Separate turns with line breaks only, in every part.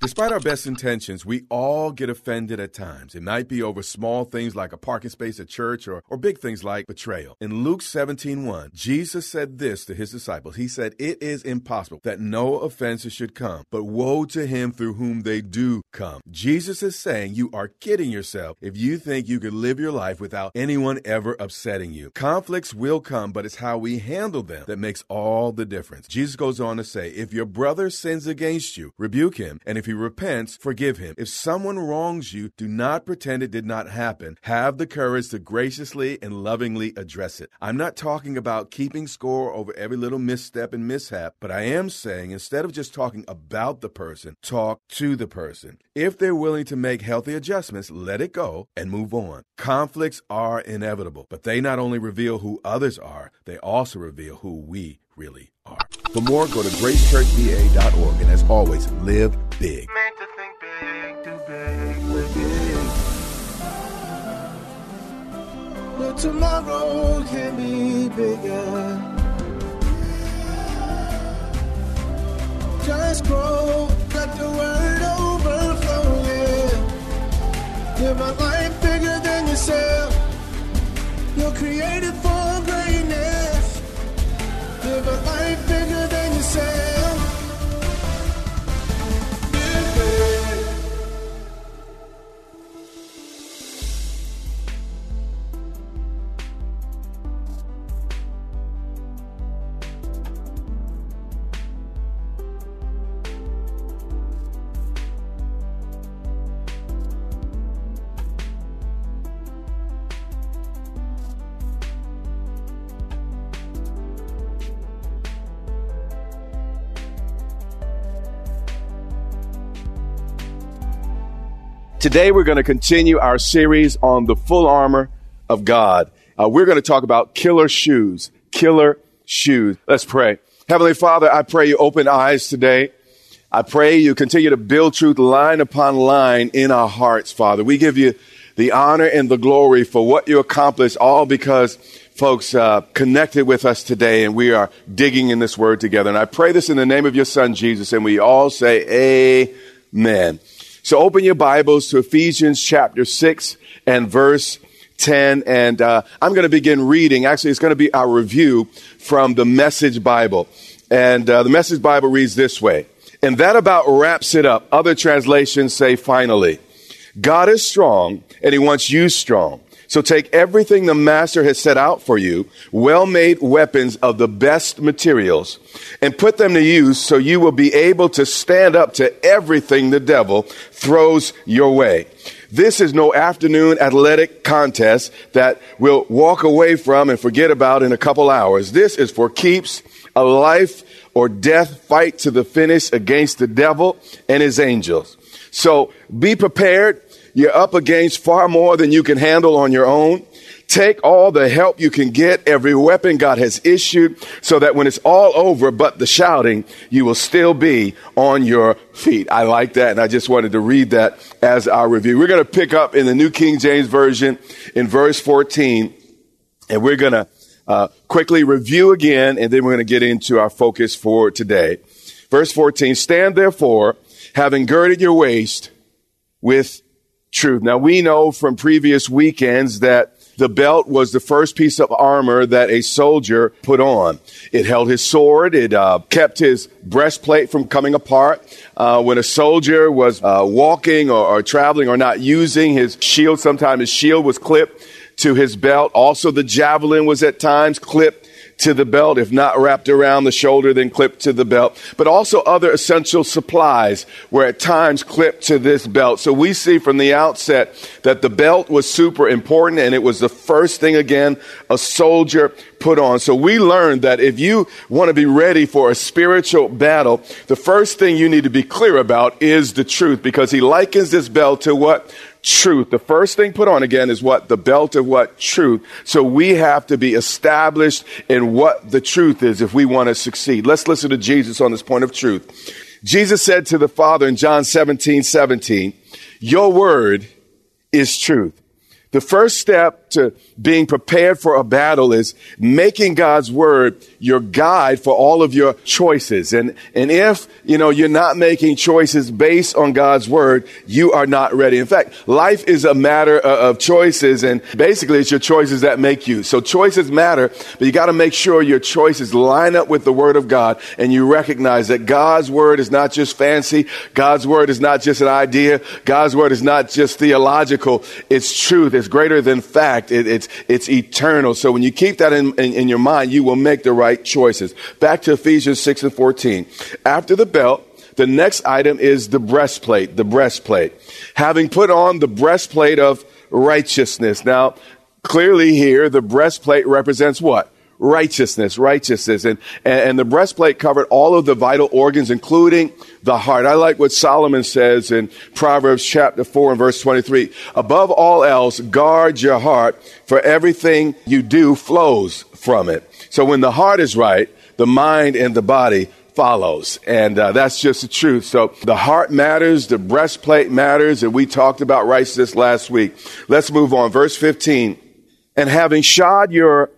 Despite our best intentions, we all get offended at times. It might be over small things like a parking space at church or, or big things like betrayal. In Luke 17 1, Jesus said this to his disciples. He said, It is impossible that no offenses should come, but woe to him through whom they do come. Jesus is saying you are kidding yourself if you think you could live your life without anyone ever upsetting you. Conflicts will come, but it's how we handle them that makes all the difference. Jesus goes on to say, If your brother sins against you, rebuke him, and if he repents, forgive him. If someone wrongs you, do not pretend it did not happen. Have the courage to graciously and lovingly address it. I'm not talking about keeping score over every little misstep and mishap, but I am saying instead of just talking about the person, talk to the person. If they're willing to make healthy adjustments, let it go and move on. Conflicts are inevitable, but they not only reveal who others are, they also reveal who we really are. For more, go to gracechurchva.org. And as always, live big.
But tomorrow can be bigger. Just grow, let the word overflow, yeah. A life bigger than yourself. You're created for
Today, we're going to continue our series on the full armor of God. Uh, we're going to talk about killer shoes. Killer shoes. Let's pray. Heavenly Father, I pray you open eyes today. I pray you continue to build truth line upon line in our hearts, Father. We give you the honor and the glory for what you accomplished, all because folks uh, connected with us today and we are digging in this word together. And I pray this in the name of your son, Jesus, and we all say, Amen. So open your Bibles to Ephesians chapter 6 and verse 10. And uh, I'm going to begin reading. Actually, it's going to be our review from the Message Bible. And uh, the Message Bible reads this way. And that about wraps it up. Other translations say finally. God is strong and he wants you strong. So take everything the master has set out for you, well-made weapons of the best materials, and put them to use so you will be able to stand up to everything the devil throws your way. This is no afternoon athletic contest that we'll walk away from and forget about in a couple hours. This is for keeps, a life or death fight to the finish against the devil and his angels. So be prepared. You're up against far more than you can handle on your own. Take all the help you can get, every weapon God has issued, so that when it's all over but the shouting, you will still be on your feet. I like that, and I just wanted to read that as our review. We're going to pick up in the New King James Version in verse 14, and we're going to uh, quickly review again, and then we're going to get into our focus for today. Verse 14, stand therefore, having girded your waist with truth. Now we know from previous weekends that the belt was the first piece of armor that a soldier put on. It held his sword. It uh, kept his breastplate from coming apart. Uh, when a soldier was uh, walking or, or traveling or not using his shield, sometimes his shield was clipped to his belt. Also, the javelin was at times clipped to the belt. If not wrapped around the shoulder, then clipped to the belt. But also other essential supplies were at times clipped to this belt. So we see from the outset that the belt was super important and it was the first thing again a soldier put on. So we learned that if you want to be ready for a spiritual battle, the first thing you need to be clear about is the truth because he likens this belt to what? Truth. The first thing put on again is what? The belt of what? Truth. So we have to be established in what the truth is if we want to succeed. Let's listen to Jesus on this point of truth. Jesus said to the Father in John 17, 17, Your word is truth. The first step to being prepared for a battle is making God's word your guide for all of your choices. And, and if, you know, you're not making choices based on God's word, you are not ready. In fact, life is a matter of choices and basically it's your choices that make you. So choices matter, but you got to make sure your choices line up with the word of God and you recognize that God's word is not just fancy. God's word is not just an idea. God's word is not just theological. It's truth. It's greater than fact. It, it's, it's eternal. So when you keep that in, in, in your mind, you will make the right choices. Back to Ephesians 6 and 14. After the belt, the next item is the breastplate, the breastplate. Having put on the breastplate of righteousness. Now, clearly here, the breastplate represents what? Righteousness, righteousness. And, and the breastplate covered all of the vital organs, including the heart. I like what Solomon says in Proverbs chapter 4 and verse 23. Above all else, guard your heart, for everything you do flows from it. So when the heart is right, the mind and the body follows. And uh, that's just the truth. So the heart matters, the breastplate matters, and we talked about righteousness last week. Let's move on. Verse 15. And having shod your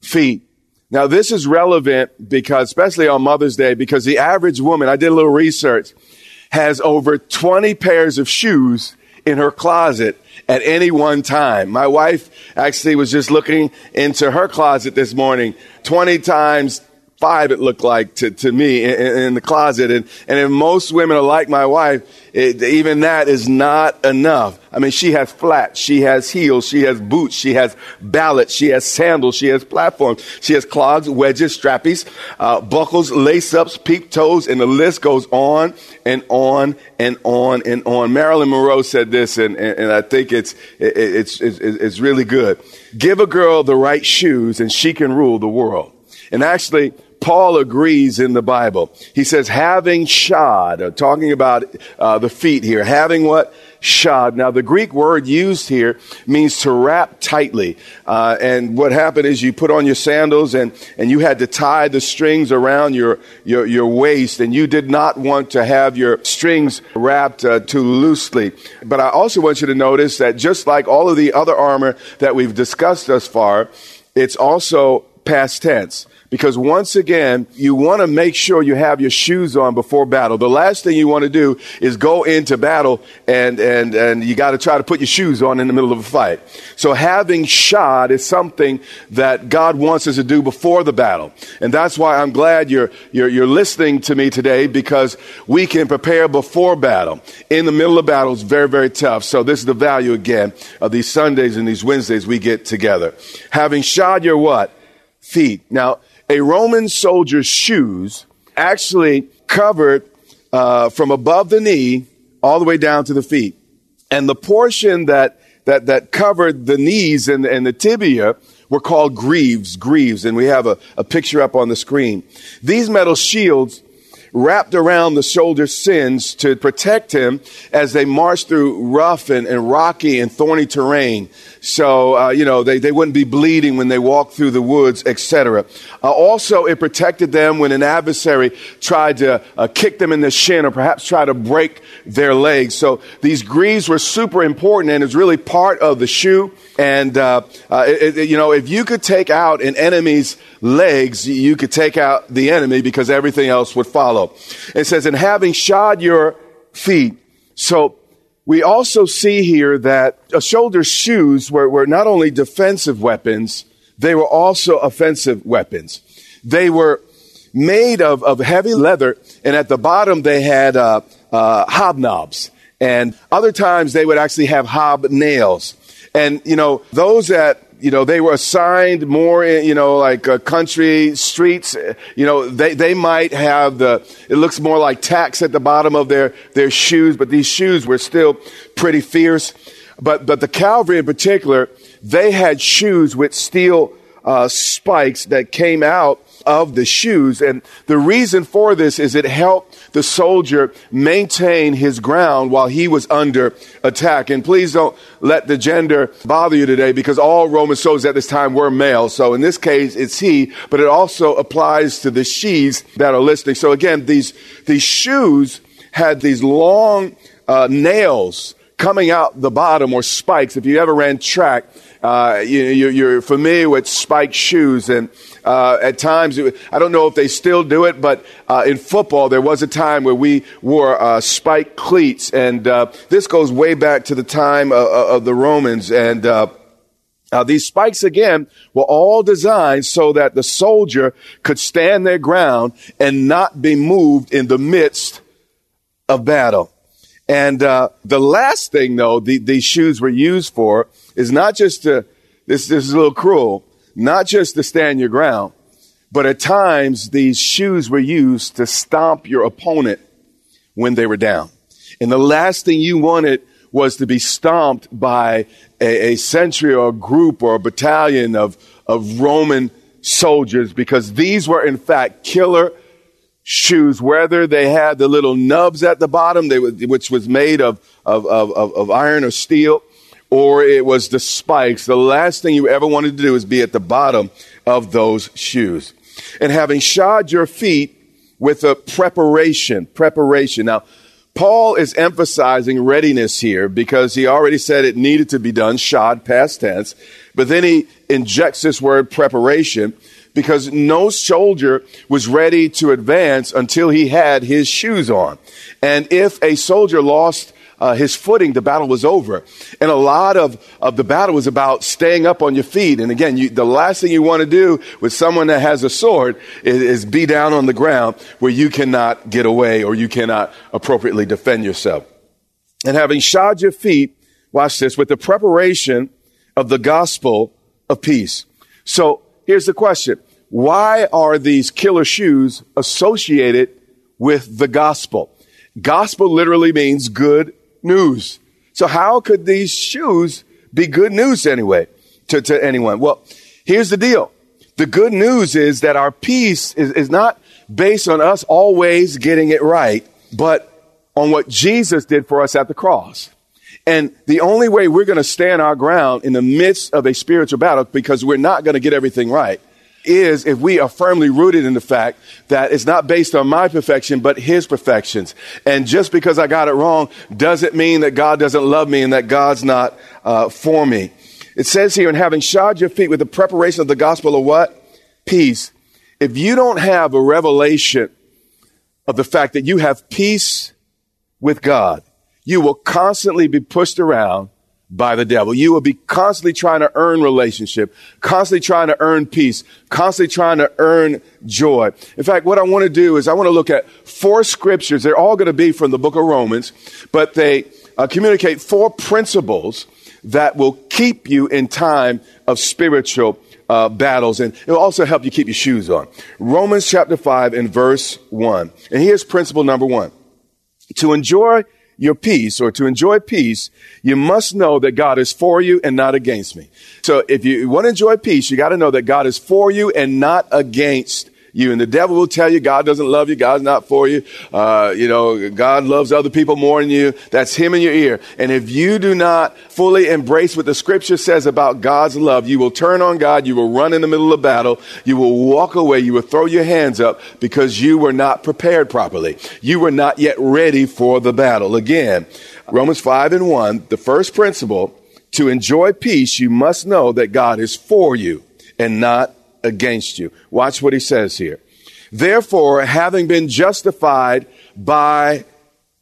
feet. Now, this is relevant because, especially on Mother's Day, because the average woman, I did a little research, has over 20 pairs of shoes in her closet at any one time. My wife actually was just looking into her closet this morning. 20 times five, it looked like to, to me in, in, the closet. And, and if most women are like my wife, it, even that is not enough. I mean, she has flats, she has heels, she has boots, she has ballots, she has sandals, she has platforms, she has clogs, wedges, strappies, uh, buckles, lace ups, peep toes, and the list goes on and on and on and on. Marilyn Monroe said this, and, and, and I think it's, it, it's, it's, it's really good. Give a girl the right shoes and she can rule the world. And actually, Paul agrees in the Bible. He says, having shod, uh, talking about uh, the feet here, having what? Shod. Now, the Greek word used here means to wrap tightly. Uh, and what happened is you put on your sandals and, and you had to tie the strings around your, your, your waist, and you did not want to have your strings wrapped uh, too loosely. But I also want you to notice that just like all of the other armor that we've discussed thus far, it's also past tense. Because once again, you want to make sure you have your shoes on before battle. The last thing you want to do is go into battle and, and, and you got to try to put your shoes on in the middle of a fight. So having shod is something that God wants us to do before the battle. And that's why I'm glad you're, you're, you're listening to me today because we can prepare before battle. In the middle of battle is very, very tough. So this is the value again of these Sundays and these Wednesdays we get together. Having shod your what? Feet. Now, a Roman soldier's shoes actually covered uh, from above the knee all the way down to the feet. And the portion that, that, that covered the knees and, and the tibia were called greaves, greaves. And we have a, a picture up on the screen. These metal shields wrapped around the soldier's sins to protect him as they marched through rough and, and rocky and thorny terrain. So, uh, you know, they, they wouldn't be bleeding when they walked through the woods, etc. Uh, also, it protected them when an adversary tried to uh, kick them in the shin or perhaps try to break their legs. So these greaves were super important and it's really part of the shoe. And, uh, uh, it, it, you know, if you could take out an enemy's legs, you could take out the enemy because everything else would follow. It says, and having shod your feet. So we also see here that a soldier's shoes were, were not only defensive weapons, they were also offensive weapons. They were made of, of heavy leather, and at the bottom they had uh, uh, hobnobs. And other times they would actually have hobnails. And, you know, those that you know, they were assigned more, in, you know, like uh, country streets. You know, they, they might have the, it looks more like tacks at the bottom of their, their shoes, but these shoes were still pretty fierce. But, but the cavalry in particular, they had shoes with steel uh, spikes that came out of the shoes. And the reason for this is it helped the soldier maintain his ground while he was under attack. And please don't let the gender bother you today because all Roman soldiers at this time were male. So in this case, it's he, but it also applies to the she's that are listening. So again, these, these shoes had these long uh, nails coming out the bottom or spikes. If you ever ran track, uh, you, are familiar with spiked shoes. And uh, at times, I don't know if they still do it, but uh, in football, there was a time where we wore uh, spiked cleats. And uh, this goes way back to the time of, of the Romans. And uh, these spikes again were all designed so that the soldier could stand their ground and not be moved in the midst of battle. And uh, the last thing, though, the, these shoes were used for is not just to, this, this is a little cruel, not just to stand your ground, but at times these shoes were used to stomp your opponent when they were down. And the last thing you wanted was to be stomped by a, a or a group or a battalion of, of Roman soldiers because these were in fact killer shoes, whether they had the little nubs at the bottom, which was made of, of, of, of iron or steel, or it was the spikes. The last thing you ever wanted to do is be at the bottom of those shoes. And having shod your feet with a preparation, preparation. Now, Paul is emphasizing readiness here because he already said it needed to be done, shod, past tense. But then he injects this word preparation because no soldier was ready to advance until he had his shoes on. And if a soldier lost uh, his footing, the battle was over. And a lot of, of the battle was about staying up on your feet. And again, you, the last thing you want to do with someone that has a sword is, is be down on the ground where you cannot get away or you cannot appropriately defend yourself. And having shod your feet, watch this, with the preparation of the gospel of peace. So here's the question why are these killer shoes associated with the gospel? Gospel literally means good news. So how could these shoes be good news anyway to, to anyone? Well, here's the deal. The good news is that our peace is, is not based on us always getting it right, but on what Jesus did for us at the cross. And the only way we're going to stand our ground in the midst of a spiritual battle, because we're not going to get everything right, is if we are firmly rooted in the fact that it's not based on my perfection, but His perfections. And just because I got it wrong doesn't mean that God doesn't love me and that God's not uh, for me. It says here, and having shod your feet with the preparation of the gospel of what? Peace. If you don't have a revelation of the fact that you have peace with God, you will constantly be pushed around by the devil. You will be constantly trying to earn relationship, constantly trying to earn peace, constantly trying to earn joy. In fact, what I want to do is I want to look at four scriptures. They're all going to be from the book of Romans, but they uh, communicate four principles that will keep you in time of spiritual uh, battles and it will also help you keep your shoes on. Romans chapter 5 and verse 1. And here's principle number one. To enjoy your peace or to enjoy peace, you must know that God is for you and not against me. So if you want to enjoy peace, you got to know that God is for you and not against you. And the devil will tell you God doesn't love you. God's not for you. Uh, you know, God loves other people more than you. That's him in your ear. And if you do not fully embrace what the scripture says about God's love, you will turn on God. You will run in the middle of battle. You will walk away. You will throw your hands up because you were not prepared properly. You were not yet ready for the battle. Again, Romans 5 and 1, the first principle, to enjoy peace, you must know that God is for you and not against you. Watch what he says here. Therefore, having been justified by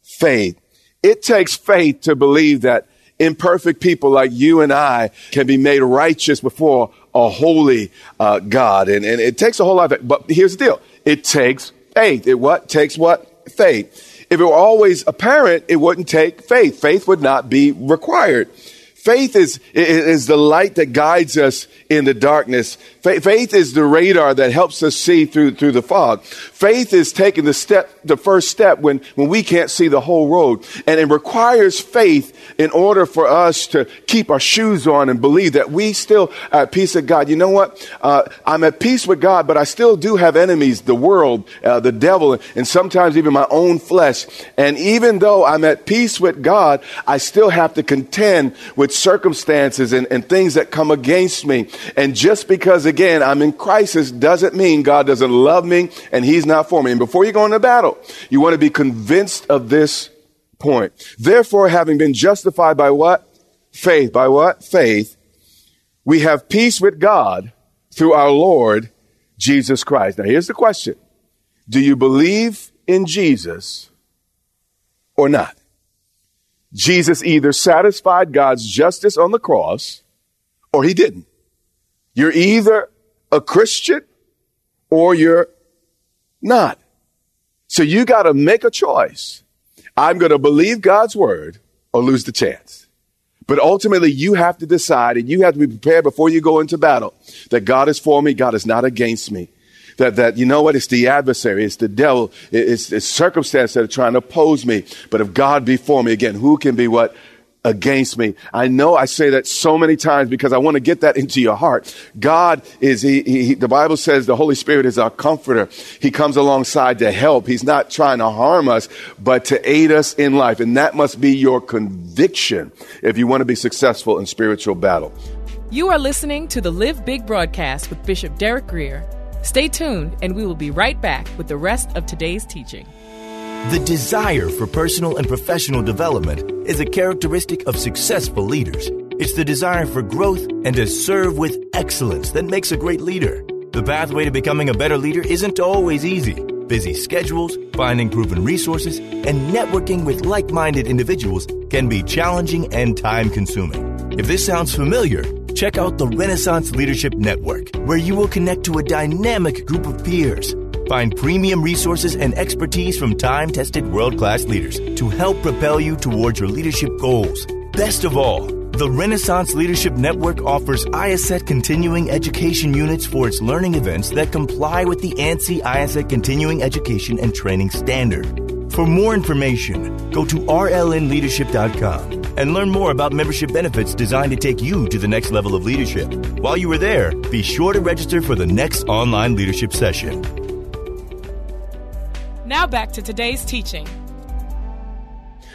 faith, it takes faith to believe that imperfect people like you and I can be made righteous before a holy uh, God. And, and it takes a whole lot of it. But here's the deal. It takes faith. It what? Takes what? Faith. If it were always apparent, it wouldn't take faith. Faith would not be required. Faith is, is the light that guides us in the darkness. Faith is the radar that helps us see through, through the fog. Faith is taking the step, the first step when, when we can't see the whole road. And it requires faith in order for us to keep our shoes on and believe that we still are at peace with God. You know what? Uh, I'm at peace with God, but I still do have enemies, the world, uh, the devil, and sometimes even my own flesh. And even though I'm at peace with God, I still have to contend with circumstances and, and things that come against me. And just because, again, I'm in crisis doesn't mean God doesn't love me and He's not for me. And before you go into battle, you want to be convinced of this point. Therefore, having been justified by what? Faith. By what? Faith. We have peace with God through our Lord Jesus Christ. Now, here's the question Do you believe in Jesus or not? Jesus either satisfied God's justice on the cross or he didn't. You're either a Christian or you're not. So you got to make a choice. I'm going to believe God's word or lose the chance. But ultimately, you have to decide and you have to be prepared before you go into battle that God is for me, God is not against me that, that, you know what? It's the adversary. It's the devil. It's, it's circumstances that are trying to oppose me. But if God be for me, again, who can be what? Against me. I know I say that so many times because I want to get that into your heart. God is, he, he, the Bible says the Holy Spirit is our comforter. He comes alongside to help. He's not trying to harm us, but to aid us in life. And that must be your conviction if you want to be successful in spiritual battle.
You are listening to the Live Big broadcast with Bishop Derek Grier. Stay tuned, and we will be right back with the rest of today's teaching.
The desire for personal and professional development is a characteristic of successful leaders. It's the desire for growth and to serve with excellence that makes a great leader. The pathway to becoming a better leader isn't always easy. Busy schedules, finding proven resources, and networking with like minded individuals can be challenging and time consuming. If this sounds familiar, check out the Renaissance Leadership Network, where you will connect to a dynamic group of peers. Find premium resources and expertise from time tested world class leaders to help propel you towards your leadership goals. Best of all, the Renaissance Leadership Network offers IACET continuing education units for its learning events that comply with the ANSI IACET continuing education and training standard. For more information, go to rlnleadership.com and learn more about membership benefits designed to take you to the next level of leadership. While you are there, be sure to register for the next online leadership session.
Now back to today's teaching.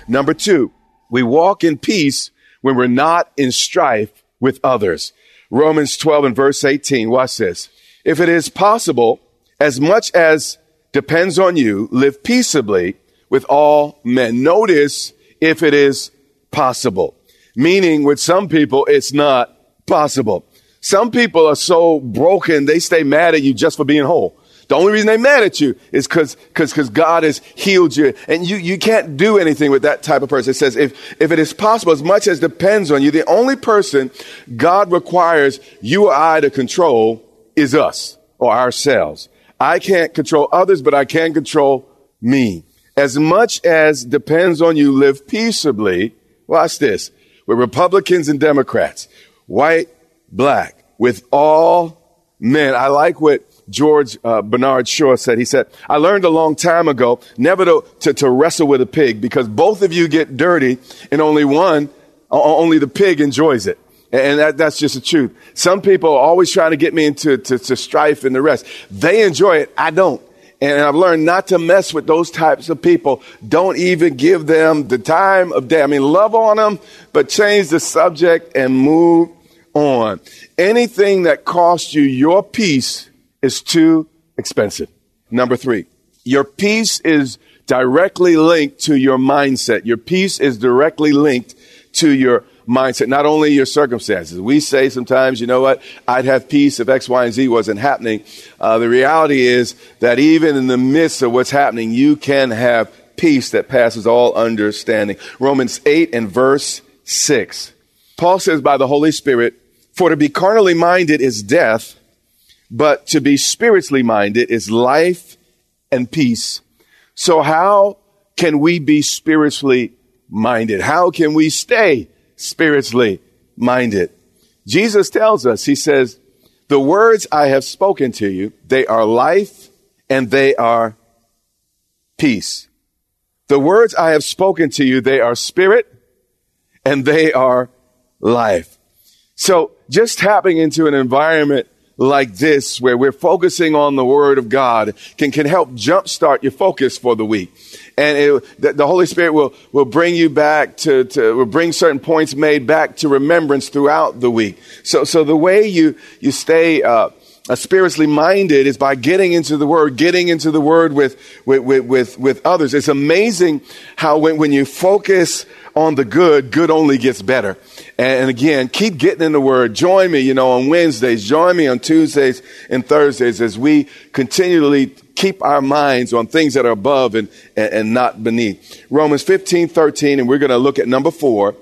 Number two, we walk in peace when we're not in strife with others. Romans 12 and verse 18. Watch this. If it is possible, as much as depends on you, live peaceably with all men. Notice if it is possible. Meaning with some people, it's not possible. Some people are so broken, they stay mad at you just for being whole. The only reason they're mad at you is because because God has healed you. And you, you can't do anything with that type of person. It says, if, if it is possible, as much as depends on you, the only person God requires you or I to control is us or ourselves. I can't control others, but I can control me. As much as depends on you, live peaceably Watch this. With Republicans and Democrats, white, black, with all men. I like what George uh, Bernard Shaw said. He said, I learned a long time ago never to, to, to, wrestle with a pig because both of you get dirty and only one, only the pig enjoys it. And that, that's just the truth. Some people are always trying to get me into to, to strife and the rest. They enjoy it. I don't. And I've learned not to mess with those types of people. Don't even give them the time of day. I mean, love on them, but change the subject and move on. Anything that costs you your peace is too expensive. Number three, your peace is directly linked to your mindset. Your peace is directly linked to your mindset, not only your circumstances. We say sometimes, you know what, I'd have peace if X, Y, and Z wasn't happening. Uh, the reality is that even in the midst of what's happening, you can have peace that passes all understanding. Romans 8 and verse 6. Paul says by the Holy Spirit, for to be carnally minded is death, but to be spiritually minded is life and peace. So how can we be spiritually minded? How can we stay spiritually minded. Jesus tells us, He says, The words I have spoken to you, they are life and they are peace. The words I have spoken to you, they are spirit and they are life. So just tapping into an environment like this, where we're focusing on the Word of God, can, can help jumpstart your focus for the week. And it, the, the, Holy Spirit will, will bring you back to, to, will bring certain points made back to remembrance throughout the week. So, so the way you, you stay, uh, uh, spiritually minded is by getting into the word, getting into the word with, with, with, with, with others. It's amazing how when, when you focus on the good, good only gets better. And, again, keep getting in the word. Join me, you know, on Wednesdays. Join me on Tuesdays and Thursdays as we continually keep our minds on things that are above and, and, and not beneath. Romans 15, 13, and we're going to look at number four.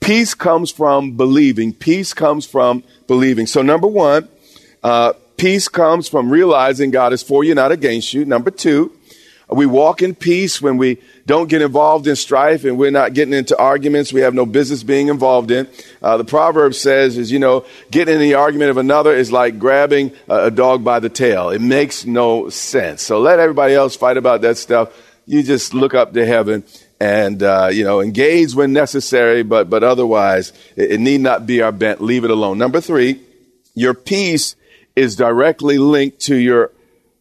Peace comes from believing. Peace comes from believing. So number one, uh, peace comes from realizing God is for you, not against you. Number two, we walk in peace when we don't get involved in strife and we're not getting into arguments we have no business being involved in. Uh, the proverb says is, you know, getting in the argument of another is like grabbing a, a dog by the tail. It makes no sense. So let everybody else fight about that stuff. You just look up to heaven and, uh, you know, engage when necessary, but, but otherwise it, it need not be our bent. Leave it alone. Number three, your peace is directly linked to your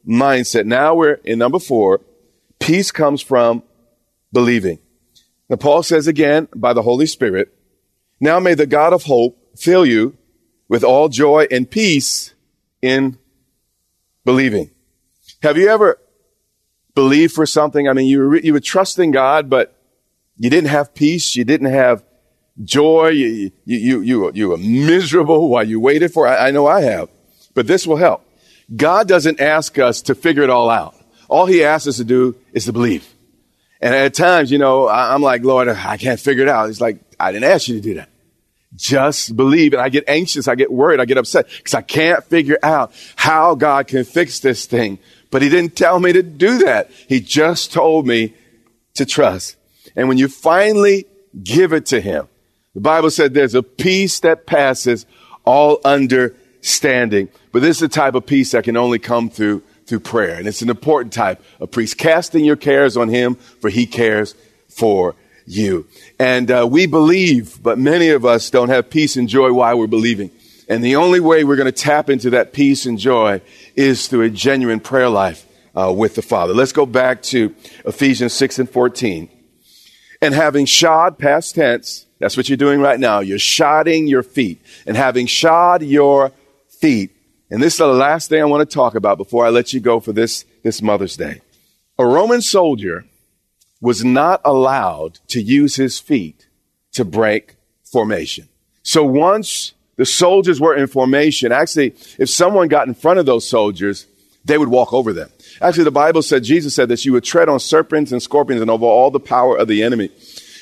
mindset. Now we're in number four. Peace comes from believing. Now Paul says again, by the Holy Spirit, now may the God of hope fill you with all joy and peace in believing. Have you ever believed for something? I mean, you were, you were trusting God, but you didn't have peace. You didn't have joy. You, you, you, you, you were miserable while you waited for I know I have but this will help. God doesn't ask us to figure it all out. All he asks us to do is to believe. And at times, you know, I'm like, Lord, I can't figure it out. He's like, I didn't ask you to do that. Just believe. And I get anxious. I get worried. I get upset because I can't figure out how God can fix this thing. But he didn't tell me to do that. He just told me to trust. And when you finally give it to him, the Bible said there's a peace that passes all understanding. But this is the type of peace that can only come through through prayer. And it's an important type of priest, Casting your cares on him, for he cares for you. And uh, we believe, but many of us don't have peace and joy while we're believing. And the only way we're going to tap into that peace and joy is through a genuine prayer life uh, with the Father. Let's go back to Ephesians 6 and 14. And having shod past tense, that's what you're doing right now. You're shodding your feet. And having shod your feet and this is the last thing I want to talk about before I let you go for this, this Mother's Day. A Roman soldier was not allowed to use his feet to break formation. So once the soldiers were in formation, actually, if someone got in front of those soldiers, they would walk over them. Actually, the Bible said, Jesus said that you would tread on serpents and scorpions and over all the power of the enemy.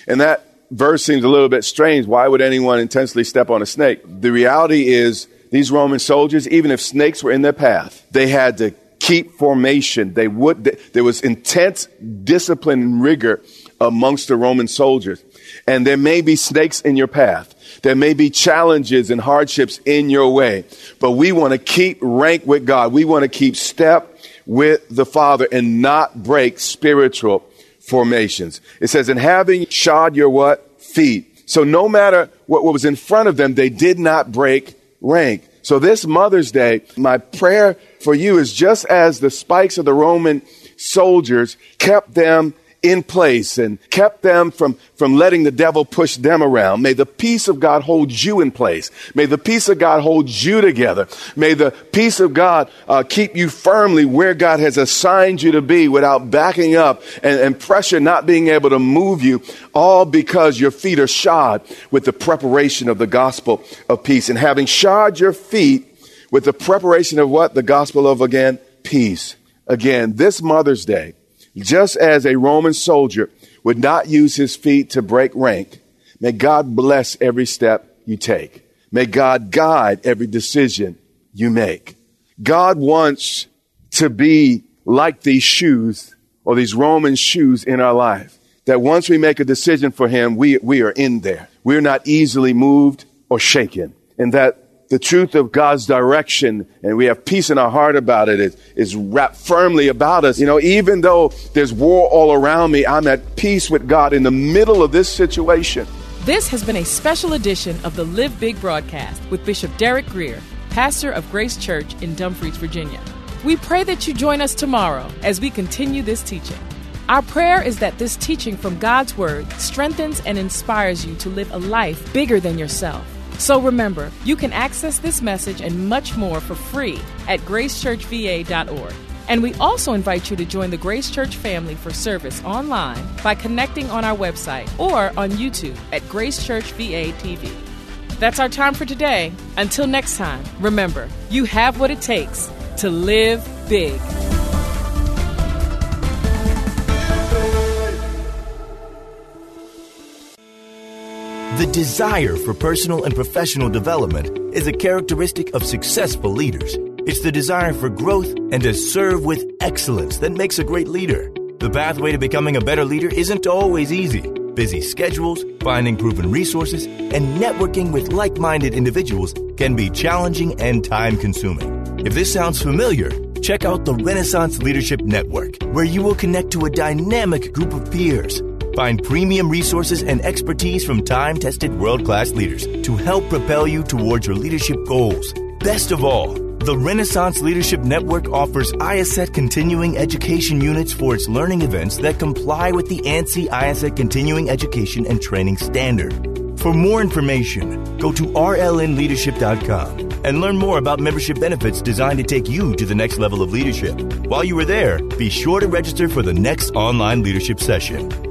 And that verse seems a little bit strange. Why would anyone intentionally step on a snake? The reality is these Roman soldiers, even if snakes were in their path, they had to keep formation. They would, there was intense discipline and rigor amongst the Roman soldiers. And there may be snakes in your path. There may be challenges and hardships in your way, but we want to keep rank with God. We want to keep step with the Father and not break spiritual formations. It says, in having shod your what? Feet. So no matter what, what was in front of them, they did not break rank. So this Mother's Day, my prayer for you is just as the spikes of the Roman soldiers kept them in place and kept them from, from letting the devil push them around. May the peace of God hold you in place. May the peace of God hold you together. May the peace of God uh, keep you firmly where God has assigned you to be without backing up and, and pressure not being able to move you, all because your feet are shod with the preparation of the gospel of peace. And having shod your feet with the preparation of what? The gospel of again, peace. Again, this Mother's Day, just as a Roman soldier would not use his feet to break rank, may God bless every step you take. May God guide every decision you make. God wants to be like these shoes or these Roman shoes in our life. That once we make a decision for Him, we, we are in there. We're not easily moved. or shaken. And that the truth of God's direction and we have peace in our heart about it. it is, wrapped firmly about us. You know, even though there's war all around me, I'm at peace with God in the middle of this situation.
This has been a special edition of the Live Big broadcast with Bishop Derek Grier, pastor of Grace Church in Dumfries, Virginia. We pray that you join us tomorrow as we continue this teaching. Our prayer is that this teaching from God's Word strengthens and inspires you to live a life bigger than yourself. So remember, you can access this message and much more for free at gracechurchva.org. And we also invite you to join the Grace Church family for service online by connecting on our website or on YouTube at Grace Church VA TV. That's our time for today. Until next time, remember, you have what it takes to live big.
The desire for personal and professional development is a characteristic of successful leaders. It's the desire for growth and to serve with excellence that makes a great leader. The pathway to becoming a better leader isn't always easy. Busy schedules, finding proven resources, and networking with like minded individuals can be challenging and time consuming. If this sounds familiar, check out the Renaissance Leadership Network, where you will connect to a dynamic group of peers. Find premium resources and expertise from time tested world class leaders to help propel you towards your leadership goals. Best of all, the Renaissance Leadership Network offers IACET continuing education units for its learning events that comply with the ANSI IACET continuing education and training standard. For more information, go to rlnleadership.com and learn more about membership benefits designed to take you to the next level of leadership. While you are there, be sure to register for the next online leadership session.